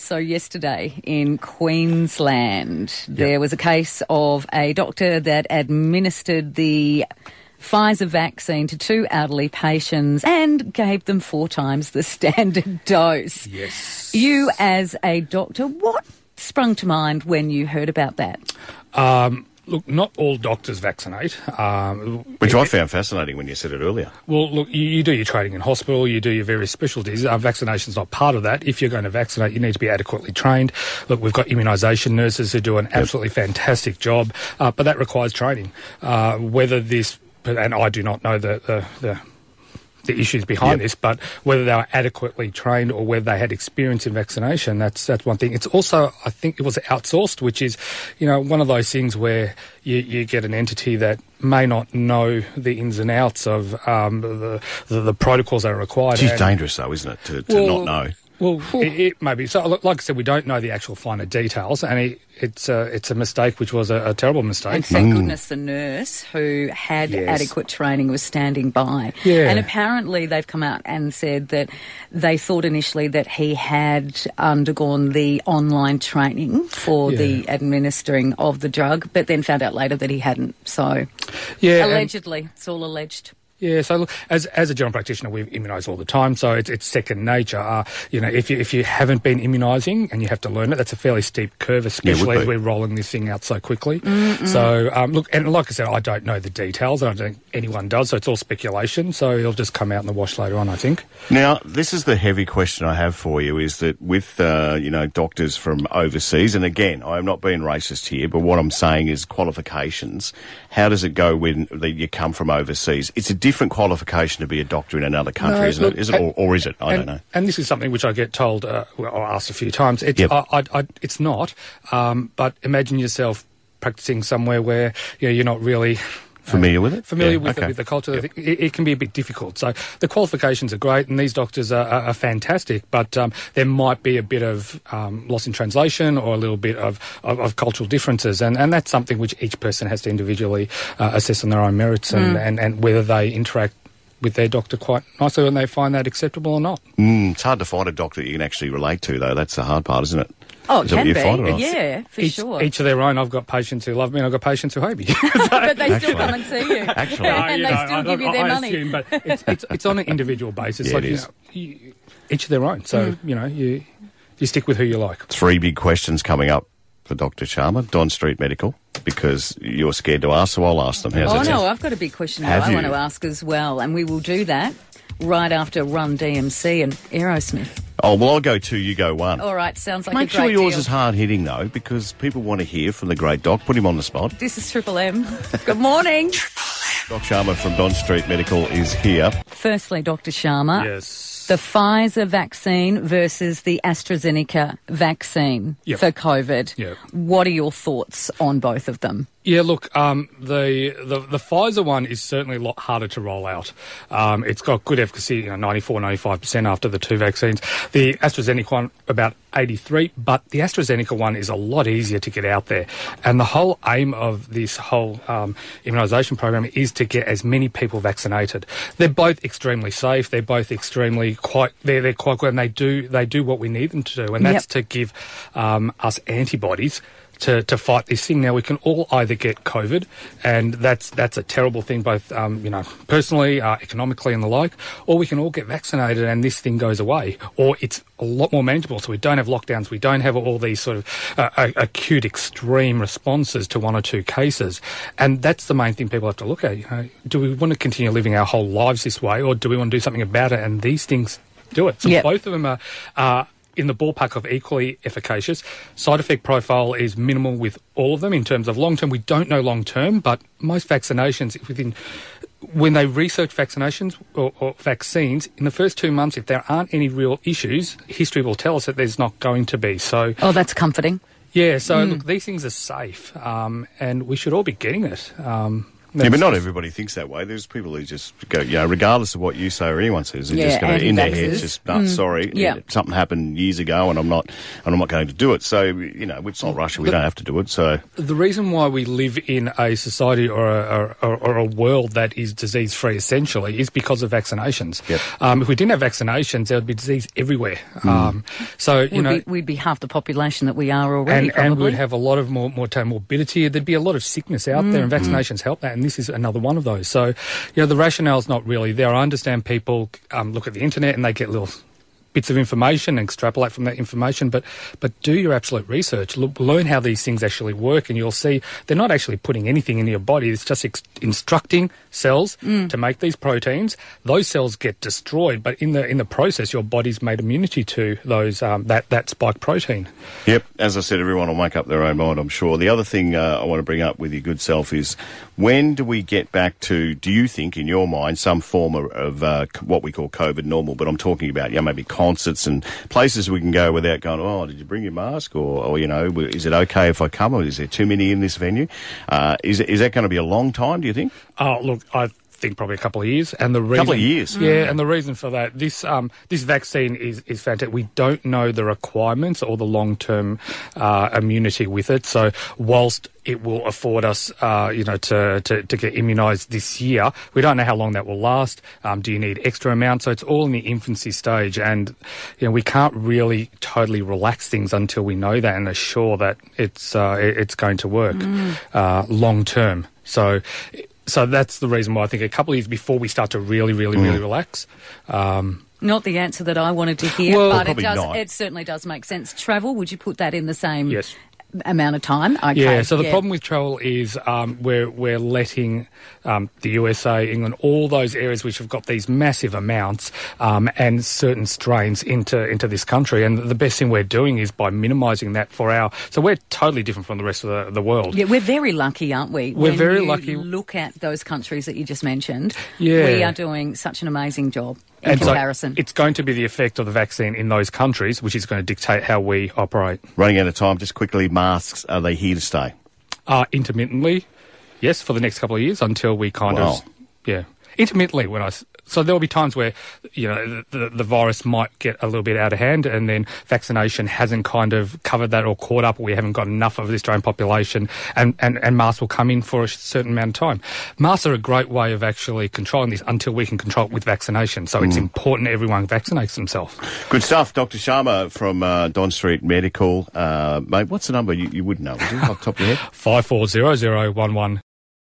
So, yesterday in Queensland, there was a case of a doctor that administered the Pfizer vaccine to two elderly patients and gave them four times the standard dose. Yes. You, as a doctor, what sprung to mind when you heard about that? Um, look, not all doctors vaccinate. Um, Which I found fascinating when you said it earlier. well, look, you, you do your training in hospital, you do your various specialties. Uh, vaccination's not part of that. If you're going to vaccinate, you need to be adequately trained. Look, we've got immunisation nurses who do an absolutely fantastic job, uh, but that requires training. Uh, whether this, and I do not know the, the, the the issues behind Yep. this, but whether they were adequately trained or whether they had experience in vaccination, that's that's one thing. It's also, I think, it was outsourced, which is, you know, one of those things where you, you get an entity that may not know the ins and outs of um, the, the the protocols that are required. It's dangerous, though, isn't it, to, to well, not know? Well, it, it may be. So, look, like I said, we don't know the actual finer details, and it, it's a, it's a mistake, which was a, a terrible mistake. And thank mm. goodness the nurse who had Yes. adequate training was standing by. Yeah. And apparently they've come out and said that they thought initially that he had undergone the online training for the administering of the drug, but then found out later that he hadn't. So yeah, and- allegedly, it's all alleged. Yeah, so look, as as a general practitioner, we immunise all the time, so it's it's second nature. Uh, you know, if you if you haven't been immunising and you have to learn it, that's a fairly steep curve, especially be. as we're rolling this thing out so quickly. So um, look, and like I said, I don't know the details. I don't think anyone does, so it's all speculation. So it'll just come out in the wash later on, I think. Now, this is the heavy question I have for you: is that with uh, you know doctors from overseas, and again, I am not being racist here, but what I'm saying is qualifications. How does it go when you come from overseas? It's a different qualification to be a doctor in another country, No, isn't look, it? Is it, and- or, or is it? I and, don't know. And this is something which I get told, uh, well, or asked a few times. It's, Yep. I, I, I, it's not. Um, but imagine yourself practicing somewhere where you know, you're not really Familiar with it? familiar Yeah, with, okay. the, with the culture. It, it can be a bit difficult. So the qualifications are great, and these doctors are, are, are fantastic. But um, there might be a bit of um, loss in translation or a little bit of, of, of cultural differences, and, and that's something which each person has to individually uh, assess on their own merits and, and, and whether they interact with their doctor quite nicely and they find that acceptable or not. Mm, it's hard to find a doctor you can actually relate to, though. That's the hard part, isn't it? Oh, it Is that what can you be. find, or? Yeah, for each, sure. each of their own. I've got patients who love me, and I've got patients who hate me. but they still Actually- come and see you. Actually- and you they know, still I- give you their I money. assume, but it's, it's, it's on an individual basis. Yeah, like, it you know, you, each of their own. So hmm. you know, you you stick with who you like. Three big questions coming up for Dr. Sharma, Don Street Medical, because you're scared to ask, so I'll ask them. How's Oh that no, sound? I've got a big question that I you? want to ask as well, and we will do that right after Run DMC and Aerosmith. Oh, well, I'll go two, you go one. All right, sounds like Make a sure yours deal. is hard hitting, though, because people want to hear from the great doc. Put him on the spot. This is Triple M. Good morning. Doc Sharma from Don Street Medical is here. Firstly, Dr. Sharma, Yes. The Pfizer vaccine versus the AstraZeneca vaccine Yep. for COVID. Yep. What are your thoughts on both of them? Yeah, look, um, the, the the Pfizer one is certainly a lot harder to roll out. Um, it's got good efficacy, you know, 94, 95% after the two vaccines. The AstraZeneca one, about 83, but the AstraZeneca one is a lot easier to get out there. And the whole aim of this whole um, immunisation program is to get as many people vaccinated. They're both extremely safe. They're both extremely quite, they're, they're quite good and they do, they do what we need them to do. And that's Yep. to give um, us antibodies to, to fight this thing. Now we can all either get COVID, and that's that's a terrible thing, both um, you know personally, uh, economically, and the like, or we can all get vaccinated and this thing goes away, or it's a lot more manageable. So we don't have lockdowns, we don't have all these sort of uh, uh, acute, extreme responses to one or two cases, and that's the main thing people have to look at. You know, do we want to continue living our whole lives this way, or do we want to do something about it? And these things do it. So Yep. both of them are. are in the ballpark of equally efficacious. Side effect profile is minimal with all of them in terms of long term. We don't know long term, but most vaccinations within when they research vaccinations or, or vaccines in the first two months, if there aren't any real issues, history will tell us that there's not going to be. So Oh, that's comforting. yeah, so look, these things are safe, um, and we should all be getting it. Um, Yeah, but not everybody thinks that way. There's people who just go, you know, regardless of what you say or anyone says, they're Yeah, just going to in their anti-vaxxers. heads just, no, sorry, Yeah. something happened years ago, and I'm not, and I'm not going to do it. So you know, it's not Russia. We don't have to do it. So The reason why we live in a society or a, or, or a world that is disease free essentially is because of vaccinations. Yep. Um, if we didn't have vaccinations, there would be disease everywhere. Um, so, you We'd, know. be, we'd be half the population that we are already, and, and we'd have a lot of more mortality, morbidity. There'd be a lot of sickness out there, and Mm. vaccinations help that. And this is another one of those. So, you know, the rationale's not really there. I understand people um, look at the internet and they get little bits of information and extrapolate from that information, but but do your absolute research. Look, learn how these things actually work, and you'll see they're not actually putting anything in your body. It's just ex- instructing cells Mm. to make these proteins. Those cells get destroyed, but in the in the process, your body's made immunity to those um, that that spike protein. Yep, as I said, everyone will make up their own mind, I'm sure. The other thing uh, I want to bring up with your good self is when do we get back to, do you think, in your mind, some form of, of uh, what we call COVID normal? But I'm talking about, yeah, know, maybe concerts and places we can go without going, oh, did you bring your mask? Or, or you know, is it okay if I come? Or is there too many in this venue? Uh, is, is that going to be a long time, do you think? Oh, look, I think probably a couple of years, and the reason, Couple of years? yeah, and the reason for that, this um, this vaccine is is fantastic. We don't know the requirements or the long term uh, immunity with it, so whilst it will afford us, uh, you know, to, to, to get immunised this year. We don't know how long that will last. Um, do you need extra amounts? So it's all in the infancy stage, and you know we can't really totally relax things until we know that and assure that it's uh, it's going to work uh, long term. So. So that's the reason why I think a couple of years before we start to really, really, really relax. Um, Not the answer that I wanted to hear, Well, but it does. not. It certainly does make sense. Travel, would you put that in the same Yes. Amount of time? Okay. Yeah. So the problem with travel is um, we're we're letting um, the USA, England, all those areas which have got these massive amounts um, and certain strains into into this country. And the best thing we're doing is by minimising that for our. So we're totally different from the rest of the, the world. Yeah, we're very lucky, aren't we? We're When very lucky. Look at those countries that you just mentioned. Yeah. we are doing such an amazing job in And so it's going to be the effect of the vaccine in those countries, which is going to dictate how we operate. Running out of time, just quickly, masks, are they here to stay? Uh, intermittently, yes, for the next couple of years until we kind Wow. of, yeah, intermittently. When I so there will be times where you know the, the, virus might get a little bit out of hand, and then vaccination hasn't kind of covered that or caught up. Or we haven't got enough of the Australian population, and, and, and masks will come in for a certain amount of time. Masks are a great way of actually controlling this until we can control it with vaccination. So it's important everyone vaccinates themselves. Good stuff. Dr. Sharma from uh, Don Street Medical. Uh, mate, what's the number? You, you wouldn't know, would you, off the top of your head? Five four zero zero one one